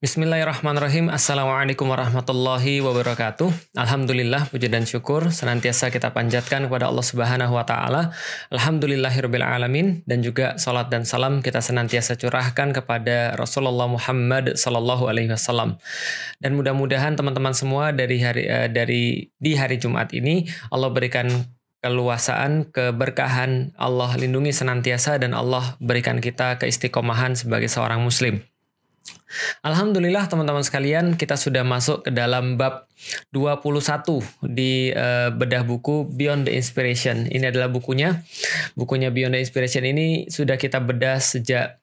Bismillahirrahmanirrahim. Assalamualaikum warahmatullahi wabarakatuh. Alhamdulillah, puji dan syukur senantiasa kita panjatkan kepada Allah Subhanahu wa taala. Alhamdulillahirabbil alamin dan juga salat dan salam kita senantiasa curahkan kepada Rasulullah Muhammad sallallahu alaihi wasallam. Dan mudah-mudahan teman-teman semua dari hari uh, dari di hari Jumat ini Allah berikan keluasaan, keberkahan, Allah lindungi senantiasa dan Allah berikan kita keistiqomahan sebagai seorang muslim. Alhamdulillah teman-teman sekalian kita sudah masuk ke dalam bab 21 di uh, bedah buku Beyond the Inspiration. Ini adalah bukunya. Bukunya Beyond the Inspiration ini sudah kita bedah sejak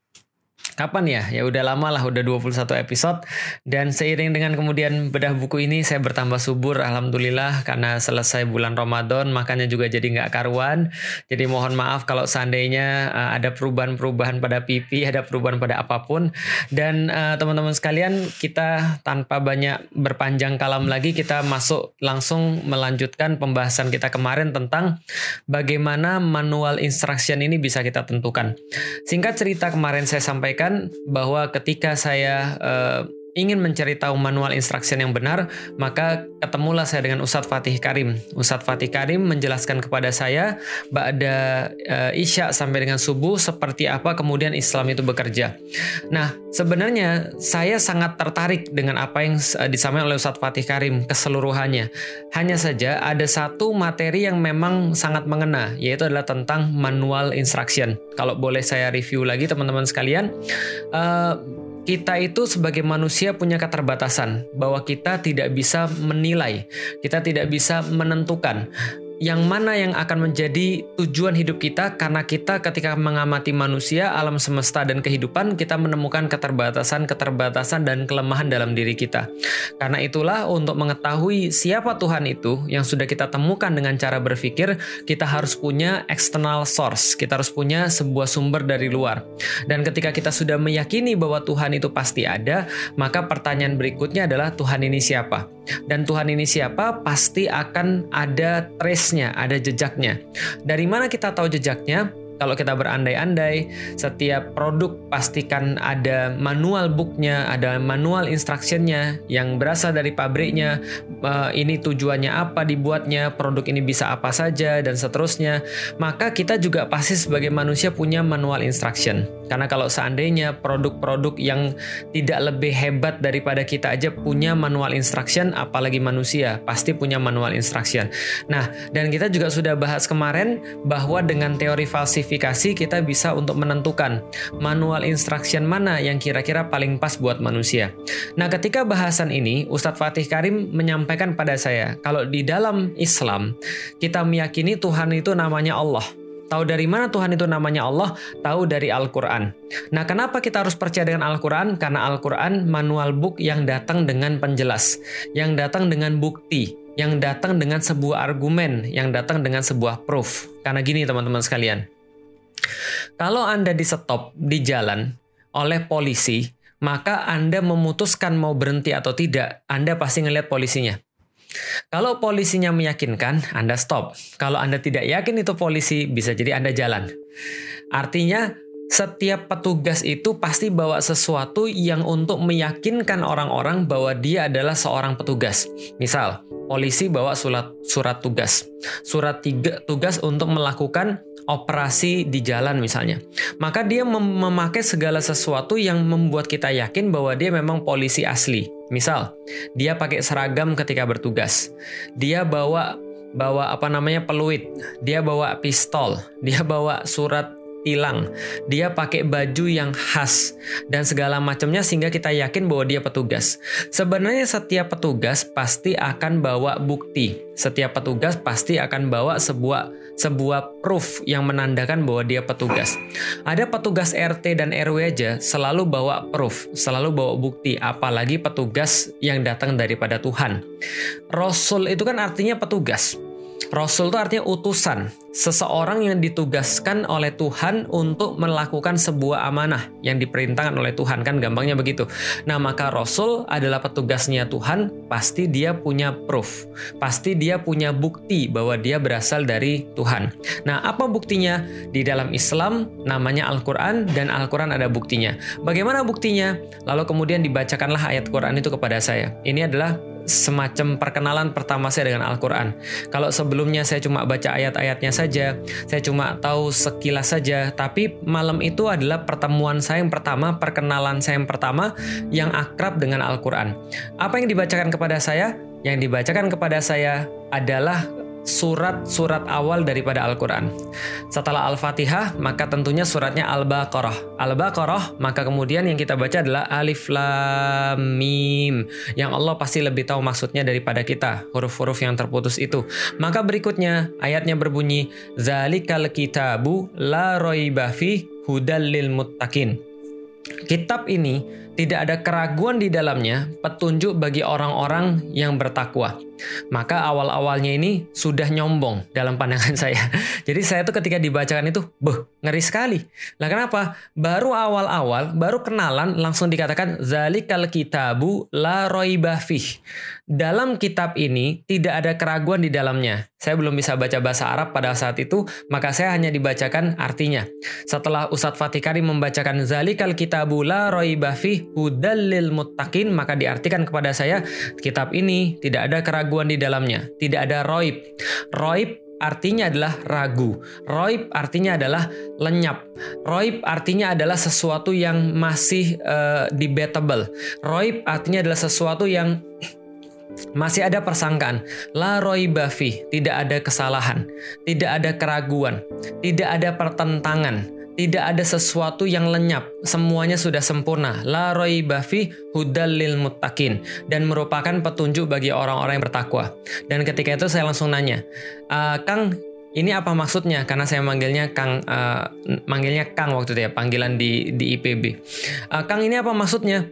kapan ya? Ya udah lama lah, udah 21 episode. Dan seiring dengan kemudian bedah buku ini, saya bertambah subur, Alhamdulillah, karena selesai bulan Ramadan, makanya juga jadi nggak karuan. Jadi mohon maaf kalau seandainya uh, ada perubahan-perubahan pada pipi, ada perubahan pada apa pun. Dan uh, teman-teman sekalian, kita tanpa banyak berpanjang kalam lagi, kita masuk langsung melanjutkan pembahasan kita kemarin tentang bagaimana manual instruction ini bisa kita tentukan. Singkat cerita kemarin saya sampaikan bahwa ketika saya uh, ingin mencari tahu manual instruction yang benar, maka ketemulah saya dengan Ustadz Fatih Karim. Ustadz Fatih Karim menjelaskan kepada saya ba'da uh, Isya sampai dengan subuh seperti apa kemudian Islam itu bekerja. Nah, sebenarnya saya sangat tertarik dengan apa yang uh, disampaikan oleh Ustadz Fatih Karim keseluruhannya. Hanya saja ada satu materi yang memang sangat mengena, yaitu adalah tentang manual instruction. Kalau boleh saya review lagi teman-teman sekalian, uh, kita itu sebagai manusia punya keterbatasan bahwa kita tidak bisa menilai, kita tidak bisa menentukan yang mana yang akan menjadi tujuan hidup kita karena kita ketika mengamati manusia, alam semesta dan kehidupan kita menemukan keterbatasan-keterbatasan dan kelemahan dalam diri kita. Karena itulah untuk mengetahui siapa Tuhan itu yang sudah kita temukan dengan cara berpikir, kita harus punya external source, kita harus punya sebuah sumber dari luar. Dan ketika kita sudah meyakini bahwa Tuhan itu pasti ada, maka pertanyaan berikutnya adalah Tuhan ini siapa? Dan Tuhan ini siapa? Pasti akan ada trace-nya, ada jejaknya. Dari mana kita tahu jejaknya? Kalau kita berandai-andai, setiap produk pastikan ada manual booknya, ada manual instructionnya yang berasal dari pabriknya. Uh, ini tujuannya apa dibuatnya, produk ini bisa apa saja dan seterusnya. Maka kita juga pasti sebagai manusia punya manual instruction. Karena kalau seandainya produk-produk yang tidak lebih hebat daripada kita aja punya manual instruction, apalagi manusia pasti punya manual instruction. Nah, dan kita juga sudah bahas kemarin bahwa dengan teori falsifikasi kita bisa untuk menentukan manual instruction mana yang kira-kira paling pas buat manusia. Nah, ketika bahasan ini, Ustadz Fatih Karim menyampaikan pada saya, kalau di dalam Islam kita meyakini Tuhan itu namanya Allah. Tahu dari mana Tuhan itu namanya Allah? Tahu dari Al-Quran. Nah, kenapa kita harus percaya dengan Al-Quran? Karena Al-Quran manual book yang datang dengan penjelas, yang datang dengan bukti, yang datang dengan sebuah argumen, yang datang dengan sebuah proof. Karena gini teman-teman sekalian, kalau Anda di stop di jalan oleh polisi, maka Anda memutuskan mau berhenti atau tidak, Anda pasti ngelihat polisinya. Kalau polisinya meyakinkan, Anda stop. Kalau Anda tidak yakin itu polisi, bisa jadi Anda jalan. Artinya, setiap petugas itu pasti bawa sesuatu yang untuk meyakinkan orang-orang bahwa dia adalah seorang petugas. Misal, polisi bawa surat surat tugas. Surat tiga, tugas untuk melakukan operasi di jalan misalnya. Maka dia mem memakai segala sesuatu yang membuat kita yakin bahwa dia memang polisi asli. Misal, dia pakai seragam ketika bertugas. Dia bawa bawa apa namanya peluit, dia bawa pistol, dia bawa surat hilang. Dia pakai baju yang khas dan segala macamnya sehingga kita yakin bahwa dia petugas. Sebenarnya setiap petugas pasti akan bawa bukti. Setiap petugas pasti akan bawa sebuah sebuah proof yang menandakan bahwa dia petugas. Ada petugas RT dan RW aja selalu bawa proof, selalu bawa bukti, apalagi petugas yang datang daripada Tuhan. Rasul itu kan artinya petugas. Rasul itu artinya utusan, seseorang yang ditugaskan oleh Tuhan untuk melakukan sebuah amanah yang diperintahkan oleh Tuhan kan gampangnya begitu. Nah, maka Rasul adalah petugasnya Tuhan, pasti dia punya proof, pasti dia punya bukti bahwa dia berasal dari Tuhan. Nah, apa buktinya? Di dalam Islam namanya Al-Qur'an dan Al-Qur'an ada buktinya. Bagaimana buktinya? Lalu kemudian dibacakanlah ayat Quran itu kepada saya. Ini adalah semacam perkenalan pertama saya dengan Al-Quran. Kalau sebelumnya saya cuma baca ayat-ayatnya saja, saya cuma tahu sekilas saja, tapi malam itu adalah pertemuan saya yang pertama, perkenalan saya yang pertama yang akrab dengan Al-Quran. Apa yang dibacakan kepada saya? Yang dibacakan kepada saya adalah surat-surat awal daripada Al-Quran. Setelah Al-Fatihah, maka tentunya suratnya Al-Baqarah. Al-Baqarah, maka kemudian yang kita baca adalah Alif Lam Mim. Yang Allah pasti lebih tahu maksudnya daripada kita, huruf-huruf yang terputus itu. Maka berikutnya, ayatnya berbunyi, Zalikal kitabu la roiba fi hudal lil muttaqin. Kitab ini tidak ada keraguan di dalamnya, petunjuk bagi orang-orang yang bertakwa. Maka awal-awalnya ini sudah nyombong dalam pandangan saya. Jadi saya tuh ketika dibacakan itu, beh, ngeri sekali. Lah kenapa? Baru awal-awal, baru kenalan langsung dikatakan zalikal kitabu la roibah fih. Dalam kitab ini tidak ada keraguan di dalamnya. Saya belum bisa baca bahasa Arab pada saat itu, maka saya hanya dibacakan artinya. Setelah Ustadz Fatih Karim membacakan zalikal kitabu la roibah fih hudallil muttaqin, maka diartikan kepada saya kitab ini tidak ada keraguan di dalamnya. Tidak ada roib. Roib artinya adalah ragu. Roib artinya adalah lenyap. Roib artinya adalah sesuatu yang masih uh, debatable. Roib artinya adalah sesuatu yang masih ada persangkaan. La roibafi, tidak ada kesalahan, tidak ada keraguan, tidak ada pertentangan, tidak ada sesuatu yang lenyap, semuanya sudah sempurna. La raiba fi hudal lil muttaqin dan merupakan petunjuk bagi orang-orang yang bertakwa. Dan ketika itu saya langsung nanya, e, Kang, ini apa maksudnya? Karena saya manggilnya Kang, uh, manggilnya Kang waktu itu ya, panggilan di di IPB. Uh, Kang ini apa maksudnya?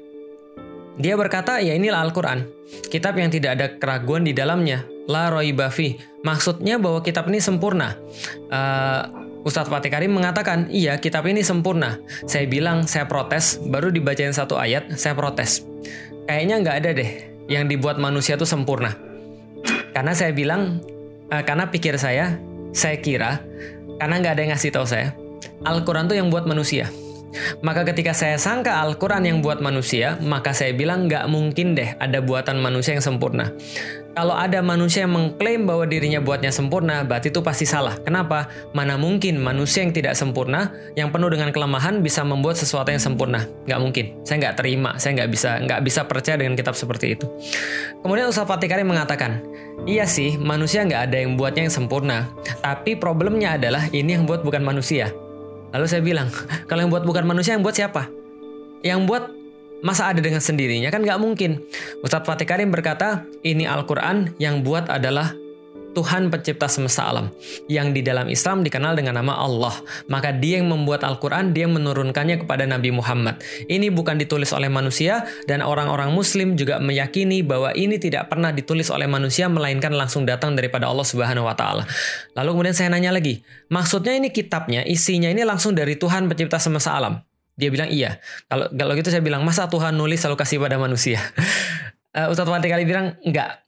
Dia berkata, ya inilah Al-Quran. Kitab yang tidak ada keraguan di dalamnya. La roibafi. Maksudnya bahwa kitab ini sempurna. Uh, Ustadz Fatih Karim mengatakan, iya kitab ini sempurna. Saya bilang, saya protes, baru dibacain satu ayat, saya protes. Kayaknya nggak ada deh yang dibuat manusia itu sempurna. Karena saya bilang, uh, karena pikir saya, saya kira, karena nggak ada yang ngasih tahu saya, Al-Quran tuh yang buat manusia. Maka ketika saya sangka Al-Quran yang buat manusia, maka saya bilang nggak mungkin deh ada buatan manusia yang sempurna. Kalau ada manusia yang mengklaim bahwa dirinya buatnya sempurna, berarti itu pasti salah. Kenapa? Mana mungkin manusia yang tidak sempurna, yang penuh dengan kelemahan bisa membuat sesuatu yang sempurna? Nggak mungkin. Saya nggak terima. Saya nggak bisa nggak bisa percaya dengan kitab seperti itu. Kemudian Ustaz Fatih Karim mengatakan, iya sih manusia nggak ada yang buatnya yang sempurna. Tapi problemnya adalah ini yang buat bukan manusia. Lalu saya bilang, kalau yang buat bukan manusia, yang buat siapa? Yang buat Masa ada dengan sendirinya? Kan nggak mungkin. Ustadz Fatih Karim berkata, ini Al-Quran yang buat adalah Tuhan pencipta semesta alam yang di dalam Islam dikenal dengan nama Allah. Maka dia yang membuat Al-Quran, dia menurunkannya kepada Nabi Muhammad. Ini bukan ditulis oleh manusia dan orang-orang muslim juga meyakini bahwa ini tidak pernah ditulis oleh manusia melainkan langsung datang daripada Allah Subhanahu wa taala. Lalu kemudian saya nanya lagi, maksudnya ini kitabnya, isinya ini langsung dari Tuhan pencipta semesta alam. Dia bilang iya. Kalau kalau gitu saya bilang masa Tuhan nulis selalu kasih pada manusia. uh, Ustadz Fatih kali bilang enggak.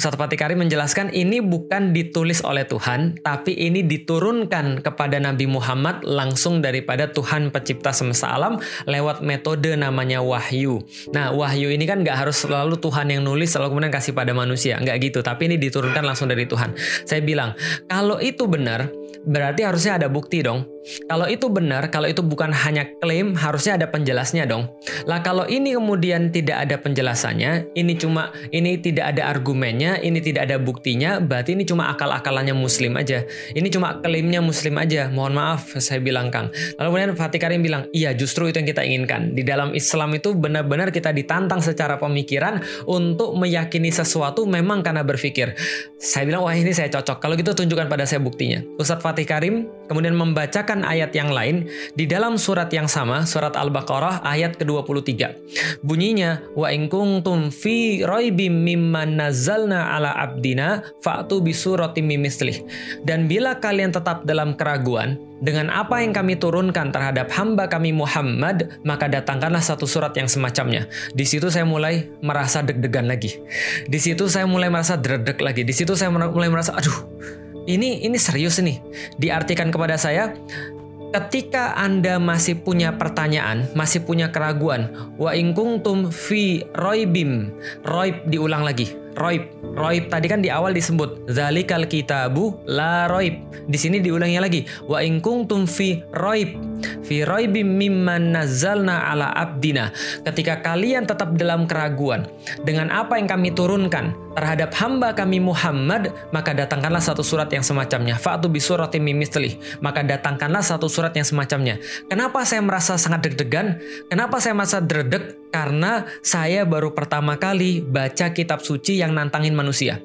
Ustadz Fatih Kari menjelaskan ini bukan ditulis oleh Tuhan, tapi ini diturunkan kepada Nabi Muhammad langsung daripada Tuhan pencipta semesta alam lewat metode namanya wahyu. Nah, wahyu ini kan nggak harus selalu Tuhan yang nulis selalu kemudian kasih pada manusia, nggak gitu. Tapi ini diturunkan langsung dari Tuhan. Saya bilang, kalau itu benar, berarti harusnya ada bukti dong. Kalau itu benar, kalau itu bukan hanya klaim, harusnya ada penjelasnya dong. Lah kalau ini kemudian tidak ada penjelasannya, ini cuma ini tidak ada argumennya, ini tidak ada buktinya, berarti ini cuma akal-akalannya muslim aja. Ini cuma klaimnya muslim aja. Mohon maaf saya bilang Kang. Lalu kemudian Fatih Karim bilang, "Iya, justru itu yang kita inginkan. Di dalam Islam itu benar-benar kita ditantang secara pemikiran untuk meyakini sesuatu memang karena berpikir." Saya bilang, "Wah, ini saya cocok. Kalau gitu tunjukkan pada saya buktinya." Ustadz Fatih Karim kemudian membacakan ayat yang lain di dalam surat yang sama, surat Al-Baqarah ayat ke-23. Bunyinya, Wa kuntum fi raibim mimman nazzalna ala abdina fa'tu bisuratim mimislih. Dan bila kalian tetap dalam keraguan, dengan apa yang kami turunkan terhadap hamba kami Muhammad, maka datangkanlah satu surat yang semacamnya. Di situ saya mulai merasa deg-degan lagi. Di situ saya mulai merasa dredeg lagi. Di situ saya mulai merasa, aduh, ini ini serius nih. Diartikan kepada saya, ketika Anda masih punya pertanyaan, masih punya keraguan, wa ingkungtum fi roibim, roib diulang lagi roib. Roib tadi kan di awal disebut zalikal kitabu la roib. Di sini diulangi lagi wa in kuntum fi roib fi roibim mimman nazzalna ala abdina. Ketika kalian tetap dalam keraguan dengan apa yang kami turunkan terhadap hamba kami Muhammad, maka datangkanlah satu surat yang semacamnya. Fa'tu bi suratim Maka datangkanlah satu surat yang semacamnya. Kenapa saya merasa sangat deg-degan? Kenapa saya merasa dredeg? Karena saya baru pertama kali baca kitab suci yang nantangin manusia.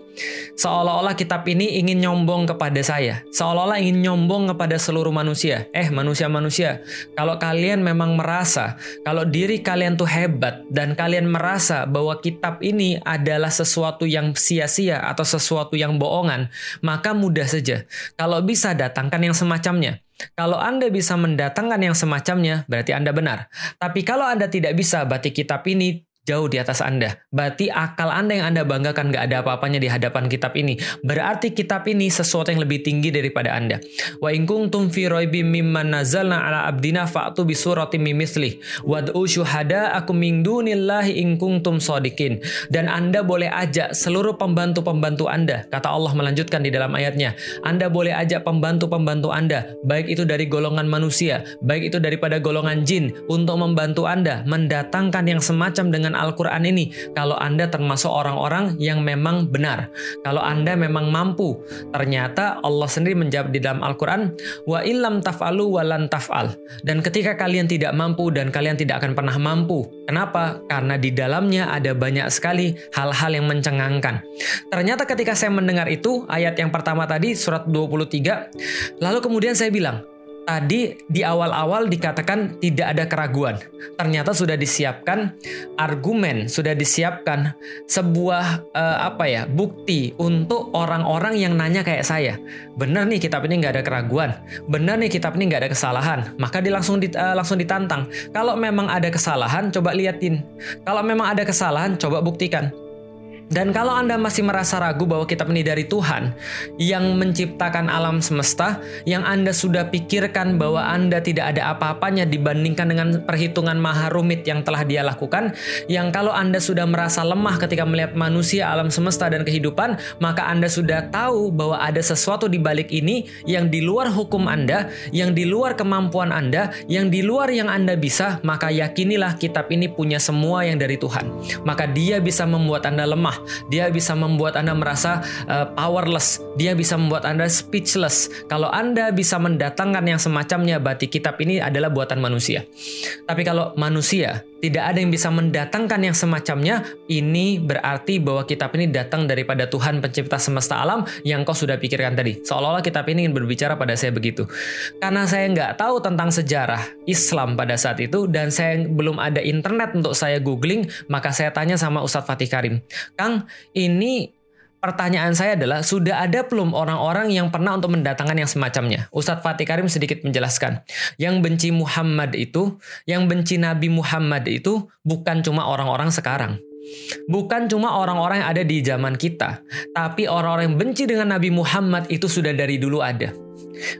Seolah-olah kitab ini ingin nyombong kepada saya. Seolah-olah ingin nyombong kepada seluruh manusia. Eh, manusia-manusia, kalau kalian memang merasa kalau diri kalian tuh hebat dan kalian merasa bahwa kitab ini adalah sesuatu yang sia-sia atau sesuatu yang bohongan, maka mudah saja. Kalau bisa datangkan yang semacamnya. Kalau Anda bisa mendatangkan yang semacamnya, berarti Anda benar. Tapi kalau Anda tidak bisa, berarti kitab ini jauh di atas Anda. Berarti akal Anda yang Anda banggakan gak ada apa-apanya di hadapan kitab ini. Berarti kitab ini sesuatu yang lebih tinggi daripada Anda. Wa in kuntum fi mimman nazalna ala abdina fa'tu bi suratin mimithli wad'u syuhada'akum min dunillahi in kuntum shadiqin. Dan Anda boleh ajak seluruh pembantu-pembantu Anda. Kata Allah melanjutkan di dalam ayatnya. Anda boleh ajak pembantu-pembantu Anda, baik itu dari golongan manusia, baik itu daripada golongan jin untuk membantu Anda mendatangkan yang semacam dengan Al-Quran ini kalau Anda termasuk orang-orang yang memang benar. Kalau Anda memang mampu. Ternyata Allah sendiri menjawab di dalam Al-Quran, wa illam taf'alu wa lan taf'al. Dan ketika kalian tidak mampu dan kalian tidak akan pernah mampu. Kenapa? Karena di dalamnya ada banyak sekali hal-hal yang mencengangkan. Ternyata ketika saya mendengar itu, ayat yang pertama tadi, surat 23, lalu kemudian saya bilang, tadi di awal-awal dikatakan tidak ada keraguan. Ternyata sudah disiapkan argumen, sudah disiapkan sebuah uh, apa ya bukti untuk orang-orang yang nanya kayak saya. Benar nih kitab ini nggak ada keraguan, benar nih kitab ini nggak ada kesalahan. Maka dia langsung di, uh, langsung ditantang. Kalau memang ada kesalahan, coba liatin. Kalau memang ada kesalahan, coba buktikan. Dan kalau Anda masih merasa ragu bahwa kitab ini dari Tuhan yang menciptakan alam semesta, yang Anda sudah pikirkan bahwa Anda tidak ada apa-apanya dibandingkan dengan perhitungan maha rumit yang telah dia lakukan, yang kalau Anda sudah merasa lemah ketika melihat manusia, alam semesta, dan kehidupan, maka Anda sudah tahu bahwa ada sesuatu di balik ini yang di luar hukum Anda, yang di luar kemampuan Anda, yang di luar yang Anda bisa, maka yakinilah kitab ini punya semua yang dari Tuhan. Maka dia bisa membuat Anda lemah, lemah. Dia bisa membuat Anda merasa uh, powerless. Dia bisa membuat Anda speechless. Kalau Anda bisa mendatangkan yang semacamnya, berarti kitab ini adalah buatan manusia. Tapi kalau manusia tidak ada yang bisa mendatangkan yang semacamnya, ini berarti bahwa kitab ini datang daripada Tuhan pencipta semesta alam yang kau sudah pikirkan tadi. Seolah-olah kitab ini ingin berbicara pada saya begitu. Karena saya nggak tahu tentang sejarah Islam pada saat itu dan saya belum ada internet untuk saya googling, maka saya tanya sama Ustadz Fatih Karim, Kang, ini Pertanyaan saya adalah, sudah ada belum orang-orang yang pernah untuk mendatangkan yang semacamnya? Ustadz Fatih Karim sedikit menjelaskan. Yang benci Muhammad itu, yang benci Nabi Muhammad itu bukan cuma orang-orang sekarang. Bukan cuma orang-orang yang ada di zaman kita, tapi orang-orang yang benci dengan Nabi Muhammad itu sudah dari dulu ada.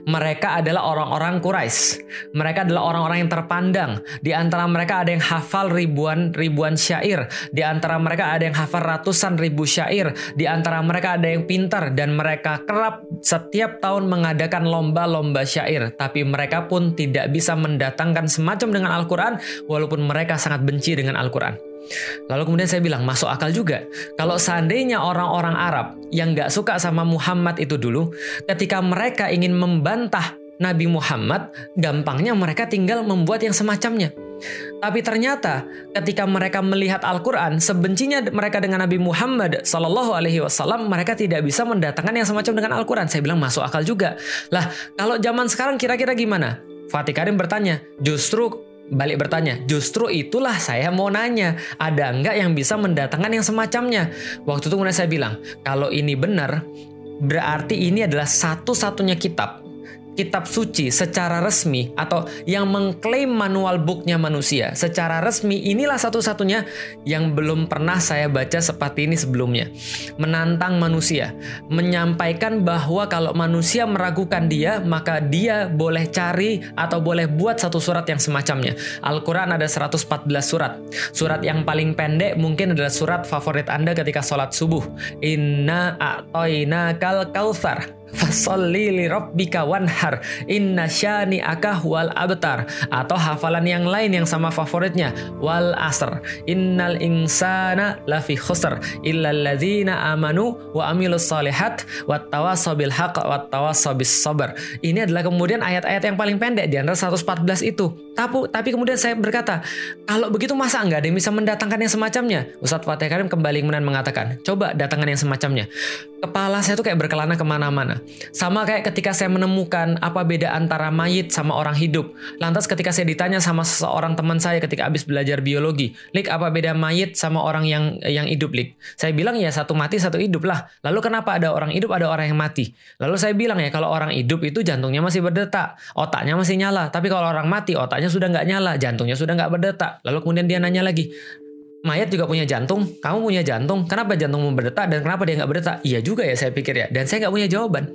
Mereka adalah orang-orang Quraisy. Mereka adalah orang-orang yang terpandang. Di antara mereka ada yang hafal ribuan ribuan syair. Di antara mereka ada yang hafal ratusan ribu syair. Di antara mereka ada yang pintar dan mereka kerap setiap tahun mengadakan lomba-lomba syair. Tapi mereka pun tidak bisa mendatangkan semacam dengan Al-Quran walaupun mereka sangat benci dengan Al-Quran. Lalu kemudian saya bilang masuk akal juga. Kalau seandainya orang-orang Arab yang nggak suka sama Muhammad itu dulu, ketika mereka ingin membantah Nabi Muhammad, gampangnya mereka tinggal membuat yang semacamnya. Tapi ternyata ketika mereka melihat Al-Quran, sebencinya mereka dengan Nabi Muhammad Sallallahu Alaihi Wasallam, mereka tidak bisa mendatangkan yang semacam dengan Al-Quran. Saya bilang masuk akal juga. Lah, kalau zaman sekarang kira-kira gimana? Fatih Karim bertanya, justru balik bertanya, justru itulah saya mau nanya, ada nggak yang bisa mendatangkan yang semacamnya? Waktu itu kemudian saya bilang, kalau ini benar, berarti ini adalah satu-satunya kitab kitab suci secara resmi atau yang mengklaim manual booknya manusia secara resmi inilah satu-satunya yang belum pernah saya baca seperti ini sebelumnya. Menantang manusia menyampaikan bahwa kalau manusia meragukan dia maka dia boleh cari atau boleh buat satu surat yang semacamnya. Al-Quran ada 114 surat. Surat yang paling pendek mungkin adalah surat favorit anda ketika sholat subuh. Inna a'toina kal kautsar Fasolli li rabbika wanhar. Inna syani akah wal abtar. Atau hafalan yang lain yang sama favoritnya wal asr. Innal insana lafi khusr. Illa alladzina amanu wa amilus solihat wat tawasabil haq wat tawasabis sabar ini adalah kemudian ayat-ayat yang paling pendek di antara 114 itu. Tapi tapi kemudian saya berkata kalau begitu masa enggak ada yang bisa mendatangkan yang semacamnya? Ustadz Fatih Karim kembali kemudian mengatakan coba datangkan yang semacamnya kepala saya tuh kayak berkelana ke mana-mana. Sama kayak ketika saya menemukan apa beda antara mayit sama orang hidup. Lantas ketika saya ditanya sama seseorang teman saya ketika habis belajar biologi, Lik apa beda mayit sama orang yang yang hidup, Lik? Saya bilang ya satu mati satu hidup lah. Lalu kenapa ada orang hidup ada orang yang mati? Lalu saya bilang ya kalau orang hidup itu jantungnya masih berdetak, otaknya masih nyala. Tapi kalau orang mati otaknya sudah nggak nyala, jantungnya sudah nggak berdetak. Lalu kemudian dia nanya lagi, mayat juga punya jantung, kamu punya jantung, kenapa jantungmu berdetak dan kenapa dia nggak berdetak? Iya juga ya saya pikir ya, dan saya nggak punya jawaban.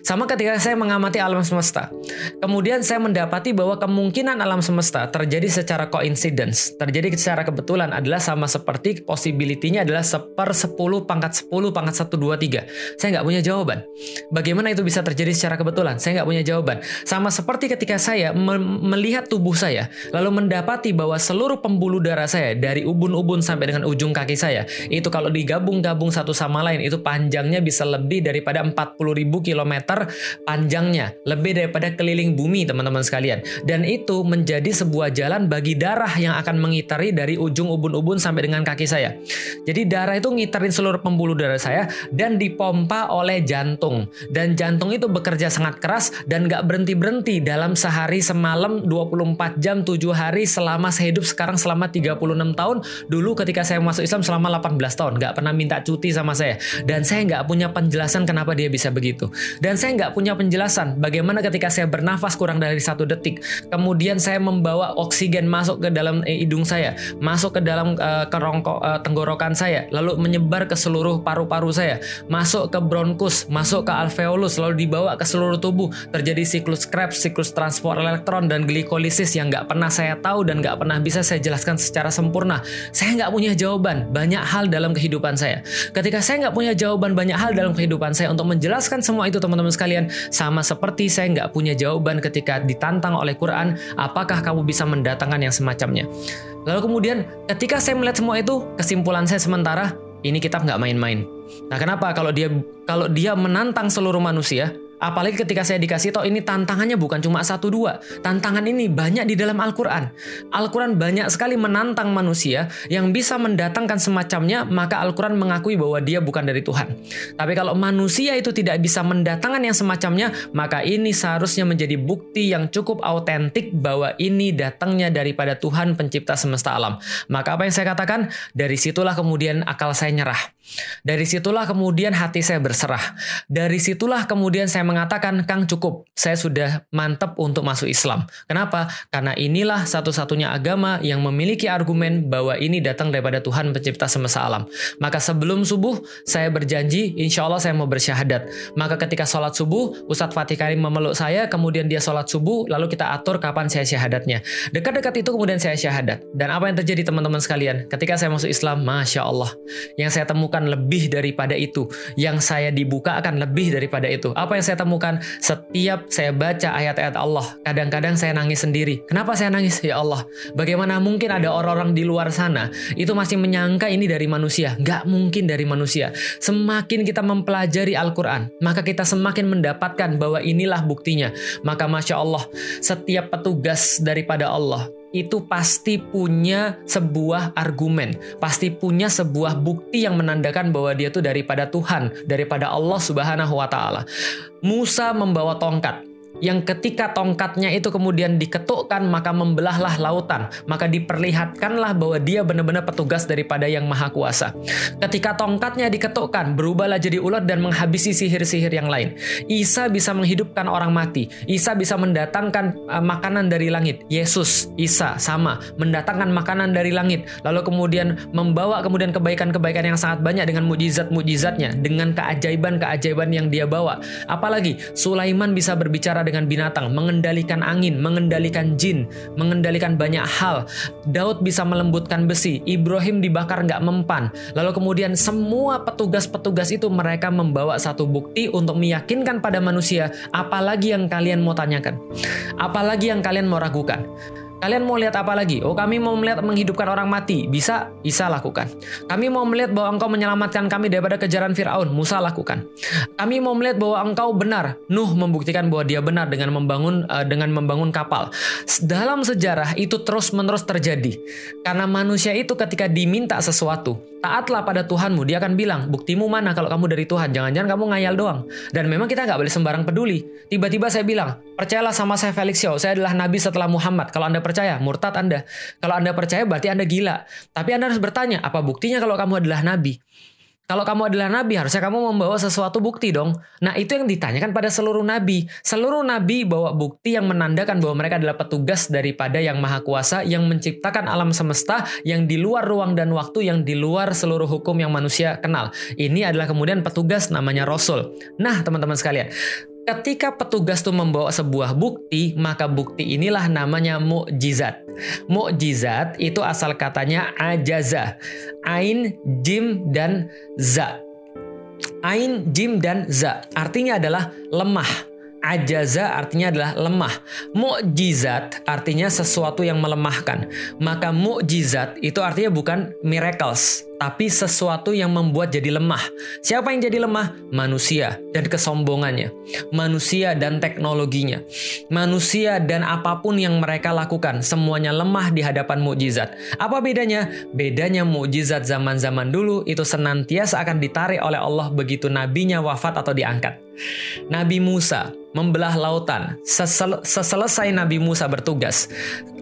Sama ketika saya mengamati alam semesta, kemudian saya mendapati bahwa kemungkinan alam semesta terjadi secara coincidence, terjadi secara kebetulan adalah sama seperti possibility-nya adalah seper 10 pangkat 10 pangkat 1, 2, 3. Saya nggak punya jawaban. Bagaimana itu bisa terjadi secara kebetulan? Saya nggak punya jawaban. Sama seperti ketika saya melihat tubuh saya, lalu mendapati bahwa seluruh pembuluh darah saya dari ubun ubun sampai dengan ujung kaki saya. Itu kalau digabung-gabung satu sama lain itu panjangnya bisa lebih daripada 40.000 km panjangnya, lebih daripada keliling bumi teman-teman sekalian. Dan itu menjadi sebuah jalan bagi darah yang akan mengitari dari ujung ubun-ubun sampai dengan kaki saya. Jadi darah itu ngitarin seluruh pembuluh darah saya dan dipompa oleh jantung. Dan jantung itu bekerja sangat keras dan gak berhenti-berhenti dalam sehari semalam 24 jam 7 hari selama saya hidup sekarang selama 36 tahun Dulu ketika saya masuk Islam selama 18 tahun, nggak pernah minta cuti sama saya. Dan saya nggak punya penjelasan kenapa dia bisa begitu. Dan saya nggak punya penjelasan bagaimana ketika saya bernafas kurang dari satu detik, kemudian saya membawa oksigen masuk ke dalam eh, hidung saya, masuk ke dalam uh, kerongkok uh, tenggorokan saya, lalu menyebar ke seluruh paru-paru saya, masuk ke bronkus, masuk ke alveolus, lalu dibawa ke seluruh tubuh. Terjadi siklus Krebs, siklus transport elektron dan glikolisis yang nggak pernah saya tahu dan nggak pernah bisa saya jelaskan secara sempurna. Saya nggak punya jawaban banyak hal dalam kehidupan saya. Ketika saya nggak punya jawaban banyak hal dalam kehidupan saya untuk menjelaskan semua itu teman-teman sekalian, sama seperti saya nggak punya jawaban ketika ditantang oleh Quran, apakah kamu bisa mendatangkan yang semacamnya. Lalu kemudian ketika saya melihat semua itu, kesimpulan saya sementara, ini kitab nggak main-main. Nah kenapa kalau dia kalau dia menantang seluruh manusia, Apalagi ketika saya dikasih tau ini tantangannya bukan cuma satu dua. Tantangan ini banyak di dalam Al-Quran. Al-Quran banyak sekali menantang manusia yang bisa mendatangkan semacamnya, maka Al-Quran mengakui bahwa dia bukan dari Tuhan. Tapi kalau manusia itu tidak bisa mendatangkan yang semacamnya, maka ini seharusnya menjadi bukti yang cukup autentik bahwa ini datangnya daripada Tuhan pencipta semesta alam. Maka apa yang saya katakan? Dari situlah kemudian akal saya nyerah. Dari situlah kemudian hati saya berserah. Dari situlah kemudian saya mengatakan, Kang cukup, saya sudah mantap untuk masuk Islam. Kenapa? Karena inilah satu-satunya agama yang memiliki argumen bahwa ini datang daripada Tuhan pencipta semesta alam. Maka sebelum subuh, saya berjanji, insya Allah saya mau bersyahadat. Maka ketika sholat subuh, Ustadz Fatih Karim memeluk saya, kemudian dia sholat subuh, lalu kita atur kapan saya syahadatnya. Dekat-dekat itu kemudian saya syahadat. Dan apa yang terjadi teman-teman sekalian? Ketika saya masuk Islam, Masya Allah. Yang saya temukan lebih daripada itu. Yang saya dibuka akan lebih daripada itu. Apa yang saya temukan setiap saya baca ayat-ayat Allah. Kadang-kadang saya nangis sendiri. Kenapa saya nangis? Ya Allah, bagaimana mungkin ada orang-orang di luar sana itu masih menyangka ini dari manusia? Gak mungkin dari manusia. Semakin kita mempelajari Al-Quran, maka kita semakin mendapatkan bahwa inilah buktinya. Maka Masya Allah, setiap petugas daripada Allah itu pasti punya sebuah argumen, pasti punya sebuah bukti yang menandakan bahwa dia itu daripada Tuhan, daripada Allah Subhanahu wa taala. Musa membawa tongkat, yang ketika tongkatnya itu kemudian diketukkan maka membelahlah lautan. Maka diperlihatkanlah bahwa dia benar-benar petugas daripada yang maha kuasa. Ketika tongkatnya diketukkan berubahlah jadi ulat dan menghabisi sihir-sihir yang lain. Isa bisa menghidupkan orang mati. Isa bisa mendatangkan uh, makanan dari langit. Yesus Isa sama. Mendatangkan makanan dari langit. Lalu kemudian membawa kemudian kebaikan-kebaikan yang sangat banyak dengan mujizat-mujizatnya. Dengan keajaiban-keajaiban yang dia bawa. Apalagi Sulaiman bisa berbicara dengan binatang, mengendalikan angin, mengendalikan jin, mengendalikan banyak hal. Daud bisa melembutkan besi, Ibrahim dibakar nggak mempan. Lalu kemudian semua petugas-petugas itu mereka membawa satu bukti untuk meyakinkan pada manusia, apalagi yang kalian mau tanyakan, apalagi yang kalian mau ragukan. Kalian mau lihat apa lagi? Oh, kami mau melihat menghidupkan orang mati. Bisa? Isa lakukan. Kami mau melihat bahwa engkau menyelamatkan kami daripada kejaran Firaun. Musa lakukan. Kami mau melihat bahwa engkau benar. Nuh membuktikan bahwa dia benar dengan membangun uh, dengan membangun kapal. Dalam sejarah itu terus-menerus terjadi. Karena manusia itu ketika diminta sesuatu, taatlah pada Tuhanmu. Dia akan bilang, buktimu mana kalau kamu dari Tuhan? Jangan-jangan kamu ngayal doang. Dan memang kita nggak boleh sembarang peduli. Tiba-tiba saya bilang, percayalah sama saya Felix. Saya adalah nabi setelah Muhammad. Kalau Anda percaya, murtad Anda. Kalau Anda percaya berarti Anda gila. Tapi Anda harus bertanya, apa buktinya kalau kamu adalah nabi? Kalau kamu adalah nabi, harusnya kamu membawa sesuatu bukti dong. Nah, itu yang ditanyakan pada seluruh nabi. Seluruh nabi bawa bukti yang menandakan bahwa mereka adalah petugas daripada yang maha kuasa, yang menciptakan alam semesta, yang di luar ruang dan waktu, yang di luar seluruh hukum yang manusia kenal. Ini adalah kemudian petugas namanya Rasul. Nah, teman-teman sekalian, Ketika petugas itu membawa sebuah bukti, maka bukti inilah namanya mukjizat. Mukjizat itu asal katanya ajaza. Ain, jim, dan za. Ain, jim, dan za. Artinya adalah lemah Ajaza artinya adalah lemah. Mukjizat artinya sesuatu yang melemahkan. Maka mukjizat itu artinya bukan miracles, tapi sesuatu yang membuat jadi lemah. Siapa yang jadi lemah? Manusia dan kesombongannya. Manusia dan teknologinya. Manusia dan apa pun yang mereka lakukan, semuanya lemah di hadapan mukjizat. Apa bedanya? Bedanya mukjizat zaman-zaman dulu itu senantiasa akan ditarik oleh Allah begitu nabinya wafat atau diangkat. Nabi Musa membelah lautan. Sesel seselesai Nabi Musa bertugas,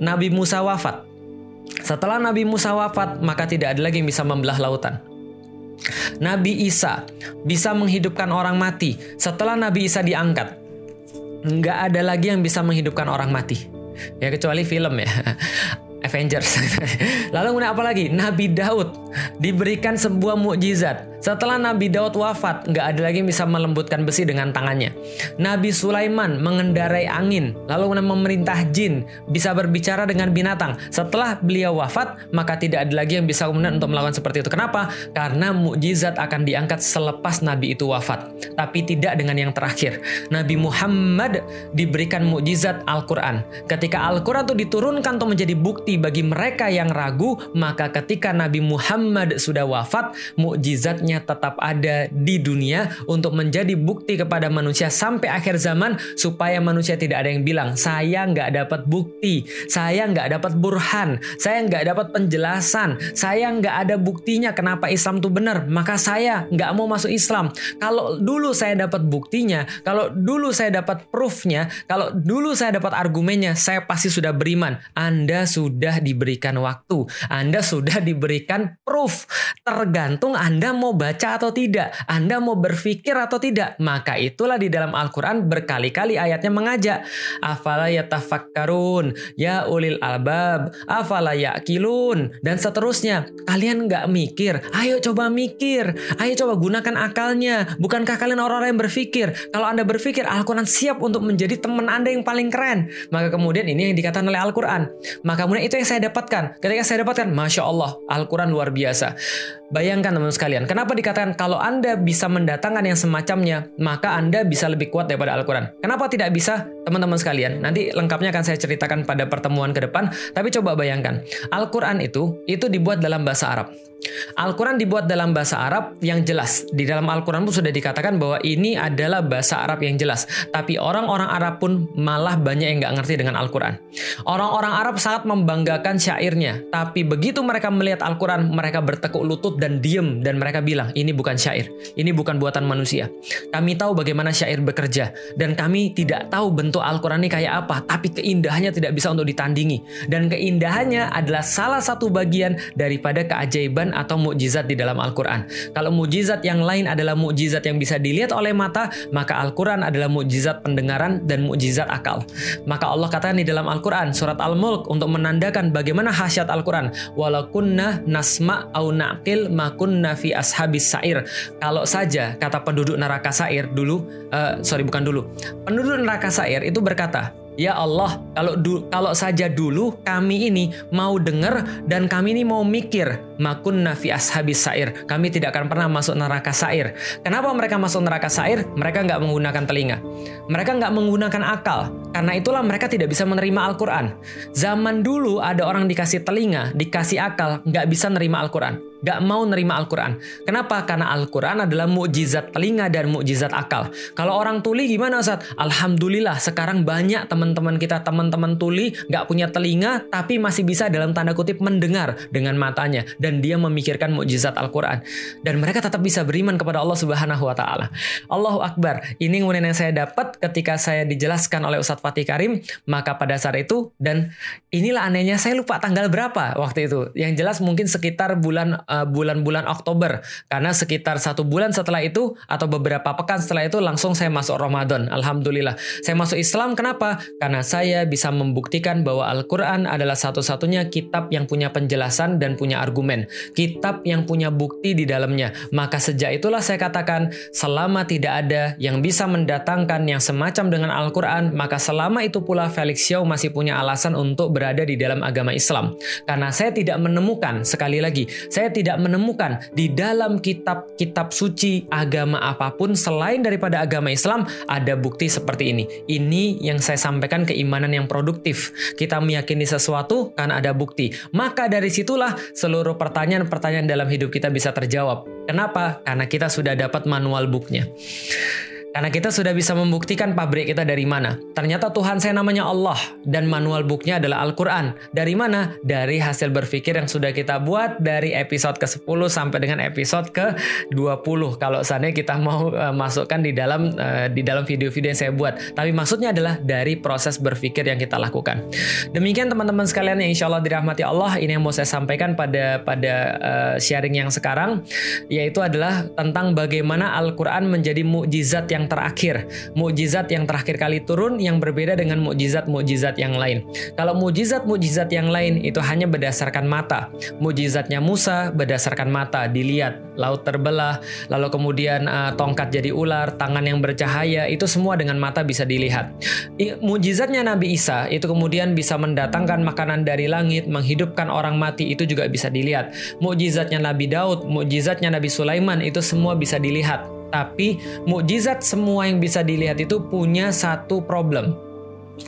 Nabi Musa wafat. Setelah Nabi Musa wafat, maka tidak ada lagi yang bisa membelah lautan. Nabi Isa bisa menghidupkan orang mati. Setelah Nabi Isa diangkat, nggak ada lagi yang bisa menghidupkan orang mati. Ya kecuali film ya. Avengers. Lalu apa lagi? Nabi Daud diberikan sebuah mukjizat. Setelah Nabi Daud wafat, nggak ada lagi yang bisa melembutkan besi dengan tangannya. Nabi Sulaiman mengendarai angin, lalu memerintah jin, bisa berbicara dengan binatang. Setelah beliau wafat, maka tidak ada lagi yang bisa kemudian untuk melakukan seperti itu. Kenapa? Karena mukjizat akan diangkat selepas Nabi itu wafat, tapi tidak dengan yang terakhir. Nabi Muhammad diberikan mukjizat Al-Quran. Ketika Al-Quran itu diturunkan untuk menjadi bukti bagi mereka yang ragu, maka ketika Nabi Muhammad sudah wafat, mukjizatnya tetap ada di dunia untuk menjadi bukti kepada manusia sampai akhir zaman supaya manusia tidak ada yang bilang saya nggak dapat bukti, saya nggak dapat burhan, saya nggak dapat penjelasan, saya nggak ada buktinya kenapa Islam itu benar, maka saya nggak mau masuk Islam. Kalau dulu saya dapat buktinya, kalau dulu saya dapat proofnya, kalau dulu saya dapat argumennya, saya pasti sudah beriman. Anda sudah diberikan waktu, Anda sudah diberikan proof. Tergantung Anda mau baca atau tidak, Anda mau berpikir atau tidak, maka itulah di dalam Al-Quran berkali-kali ayatnya mengajak. Afala yatafakkarun, ya ulil albab, afala yakilun, dan seterusnya. Kalian nggak mikir, ayo coba mikir, ayo coba gunakan akalnya. Bukankah kalian orang-orang yang berpikir? Kalau Anda berpikir, Al-Quran siap untuk menjadi teman Anda yang paling keren. Maka kemudian ini yang dikatakan oleh Al-Quran. Maka kemudian itu yang saya dapatkan. Ketika saya dapatkan, Masya Allah, Al-Quran luar biasa biasa. Bayangkan teman-teman sekalian, kenapa dikatakan kalau Anda bisa mendatangkan yang semacamnya, maka Anda bisa lebih kuat daripada Al-Quran. Kenapa tidak bisa? teman-teman sekalian, nanti lengkapnya akan saya ceritakan pada pertemuan ke depan, tapi coba bayangkan, Al-Qur'an itu itu dibuat dalam bahasa Arab. Al-Quran dibuat dalam bahasa Arab yang jelas. Di dalam Al-Quran pun sudah dikatakan bahwa ini adalah bahasa Arab yang jelas. Tapi orang-orang Arab pun malah banyak yang nggak ngerti dengan Al-Quran. Orang-orang Arab sangat membanggakan syairnya. Tapi begitu mereka melihat Al-Quran, mereka bertekuk lutut dan diem. Dan mereka bilang, ini bukan syair. Ini bukan buatan manusia. Kami tahu bagaimana syair bekerja. Dan kami tidak tahu bentuk Al-Quran ini kayak apa. Tapi keindahannya tidak bisa untuk ditandingi. Dan keindahannya adalah salah satu bagian daripada keajaiban atau mukjizat di dalam Al-Quran. Kalau mukjizat yang lain adalah mukjizat yang bisa dilihat oleh mata, maka Al-Quran adalah mukjizat pendengaran dan mukjizat akal. Maka Allah katakan di dalam Al-Quran, surat Al-Mulk untuk menandakan bagaimana hasyat Al-Quran. Walakunna nasma au naqil makunna fi ashabis sair. Kalau saja kata penduduk neraka sair dulu, uh, sorry bukan dulu, penduduk neraka sair itu berkata, Ya Allah, kalau du, kalau saja dulu kami ini mau dengar dan kami ini mau mikir, makun nafi ashabis sair. Kami tidak akan pernah masuk neraka sair. Kenapa mereka masuk neraka sair? Mereka nggak menggunakan telinga. Mereka nggak menggunakan akal. Karena itulah mereka tidak bisa menerima Al-Quran. Zaman dulu ada orang dikasih telinga, dikasih akal, nggak bisa menerima Al-Quran gak mau nerima Al-Quran. Kenapa? Karena Al-Quran adalah mukjizat telinga dan mukjizat akal. Kalau orang tuli gimana Ustaz? Alhamdulillah sekarang banyak teman-teman kita, teman-teman tuli gak punya telinga tapi masih bisa dalam tanda kutip mendengar dengan matanya dan dia memikirkan mukjizat Al-Quran. Dan mereka tetap bisa beriman kepada Allah Subhanahu wa taala. Allahu Akbar. Ini kemudian yang saya dapat ketika saya dijelaskan oleh Ustadz Fatih Karim, maka pada saat itu dan inilah anehnya saya lupa tanggal berapa waktu itu. Yang jelas mungkin sekitar bulan uh, bulan-bulan Oktober. Karena sekitar satu bulan setelah itu atau beberapa pekan setelah itu langsung saya masuk Ramadan. Alhamdulillah. Saya masuk Islam kenapa? Karena saya bisa membuktikan bahwa Al-Quran adalah satu-satunya kitab yang punya penjelasan dan punya argumen. Kitab yang punya bukti di dalamnya. Maka sejak itulah saya katakan selama tidak ada yang bisa mendatangkan yang semacam dengan Al-Quran maka selama itu pula Felix Xiao masih punya alasan untuk berada di dalam agama Islam. Karena saya tidak menemukan sekali lagi saya tidak menemukan di dalam kitab-kitab suci agama apa pun selain daripada agama Islam ada bukti seperti ini. Ini yang saya sampaikan keimanan yang produktif. Kita meyakini sesuatu karena ada bukti. Maka dari situlah seluruh pertanyaan-pertanyaan dalam hidup kita bisa terjawab. Kenapa? Karena kita sudah dapat manual booknya. Karena kita sudah bisa membuktikan pabrik kita dari mana. Ternyata Tuhan saya namanya Allah dan manual booknya adalah Al-Quran. Dari mana? Dari hasil berpikir yang sudah kita buat dari episode ke-10 sampai dengan episode ke-20. Kalau seandainya kita mau uh, masukkan di dalam uh, di dalam video-video yang saya buat. Tapi maksudnya adalah dari proses berpikir yang kita lakukan. Demikian teman-teman sekalian yang insya Allah dirahmati Allah. Ini yang mau saya sampaikan pada pada uh, sharing yang sekarang. Yaitu adalah tentang bagaimana Al-Quran menjadi mukjizat yang terakhir, mukjizat yang terakhir kali turun yang berbeda dengan mukjizat-mukjizat yang lain. Kalau mukjizat-mukjizat yang lain itu hanya berdasarkan mata. Mukjizatnya Musa berdasarkan mata, dilihat laut terbelah, lalu kemudian uh, tongkat jadi ular, tangan yang bercahaya, itu semua dengan mata bisa dilihat. Mukjizatnya Nabi Isa itu kemudian bisa mendatangkan makanan dari langit, menghidupkan orang mati itu juga bisa dilihat. Mukjizatnya Nabi Daud, mukjizatnya Nabi Sulaiman itu semua bisa dilihat. Tapi mukjizat semua yang bisa dilihat itu punya satu problem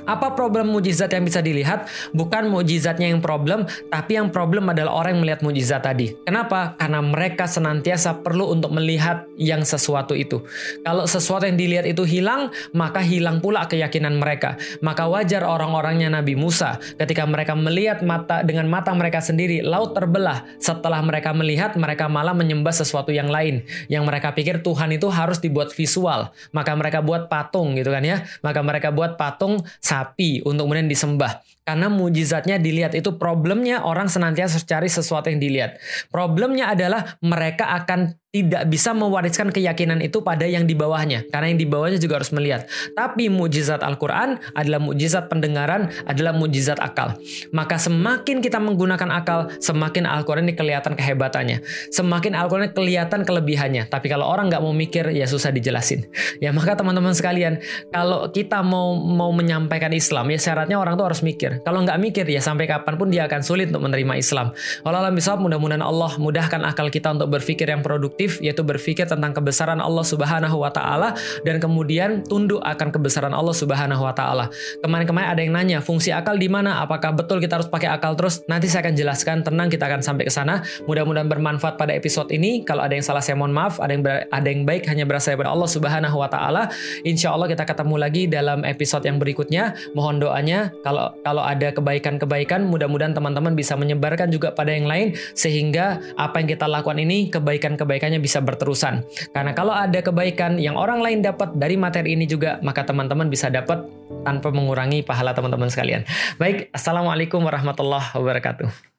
apa problem mujizat yang bisa dilihat? Bukan mujizatnya yang problem, tapi yang problem adalah orang yang melihat mujizat tadi. Kenapa? Karena mereka senantiasa perlu untuk melihat yang sesuatu itu. Kalau sesuatu yang dilihat itu hilang, maka hilang pula keyakinan mereka. Maka wajar orang-orangnya Nabi Musa ketika mereka melihat mata dengan mata mereka sendiri, laut terbelah. Setelah mereka melihat, mereka malah menyembah sesuatu yang lain. Yang mereka pikir Tuhan itu harus dibuat visual. Maka mereka buat patung gitu kan ya. Maka mereka buat patung sapi untuk kemudian disembah. Karena mujizatnya dilihat itu problemnya orang senantiasa cari sesuatu yang dilihat. Problemnya adalah mereka akan tidak bisa mewariskan keyakinan itu pada yang di bawahnya karena yang di bawahnya juga harus melihat. Tapi mujizat Al-Qur'an adalah mujizat pendengaran, adalah mujizat akal. Maka semakin kita menggunakan akal, semakin Al-Qur'an ini kelihatan kehebatannya. Semakin Al-Qur'an kelihatan kelebihannya. Tapi kalau orang nggak mau mikir ya susah dijelasin. Ya maka teman-teman sekalian, kalau kita mau mau menyampaikan Islam ya syaratnya orang tuh harus mikir. Kalau nggak mikir ya sampai kapan pun dia akan sulit untuk menerima Islam. Allah alam bisawab mudah-mudahan Allah mudahkan akal kita untuk berpikir yang produktif yaitu berpikir tentang kebesaran Allah Subhanahu wa taala dan kemudian tunduk akan kebesaran Allah Subhanahu wa taala. Kemarin-kemarin ada yang nanya fungsi akal di mana? Apakah betul kita harus pakai akal terus? Nanti saya akan jelaskan. Tenang kita akan sampai ke sana. Mudah-mudahan bermanfaat pada episode ini. Kalau ada yang salah saya mohon maaf. Ada yang ada yang baik hanya berasal dari Allah Subhanahu wa taala. Insya Allah kita ketemu lagi dalam episode yang berikutnya. Mohon doanya kalau kalau ada kebaikan-kebaikan mudah-mudahan teman-teman bisa menyebarkan juga pada yang lain sehingga apa yang kita lakukan ini kebaikan-kebaikannya bisa berterusan. Karena kalau ada kebaikan yang orang lain dapat dari materi ini juga maka teman-teman bisa dapat tanpa mengurangi pahala teman-teman sekalian. Baik, Assalamualaikum warahmatullahi wabarakatuh.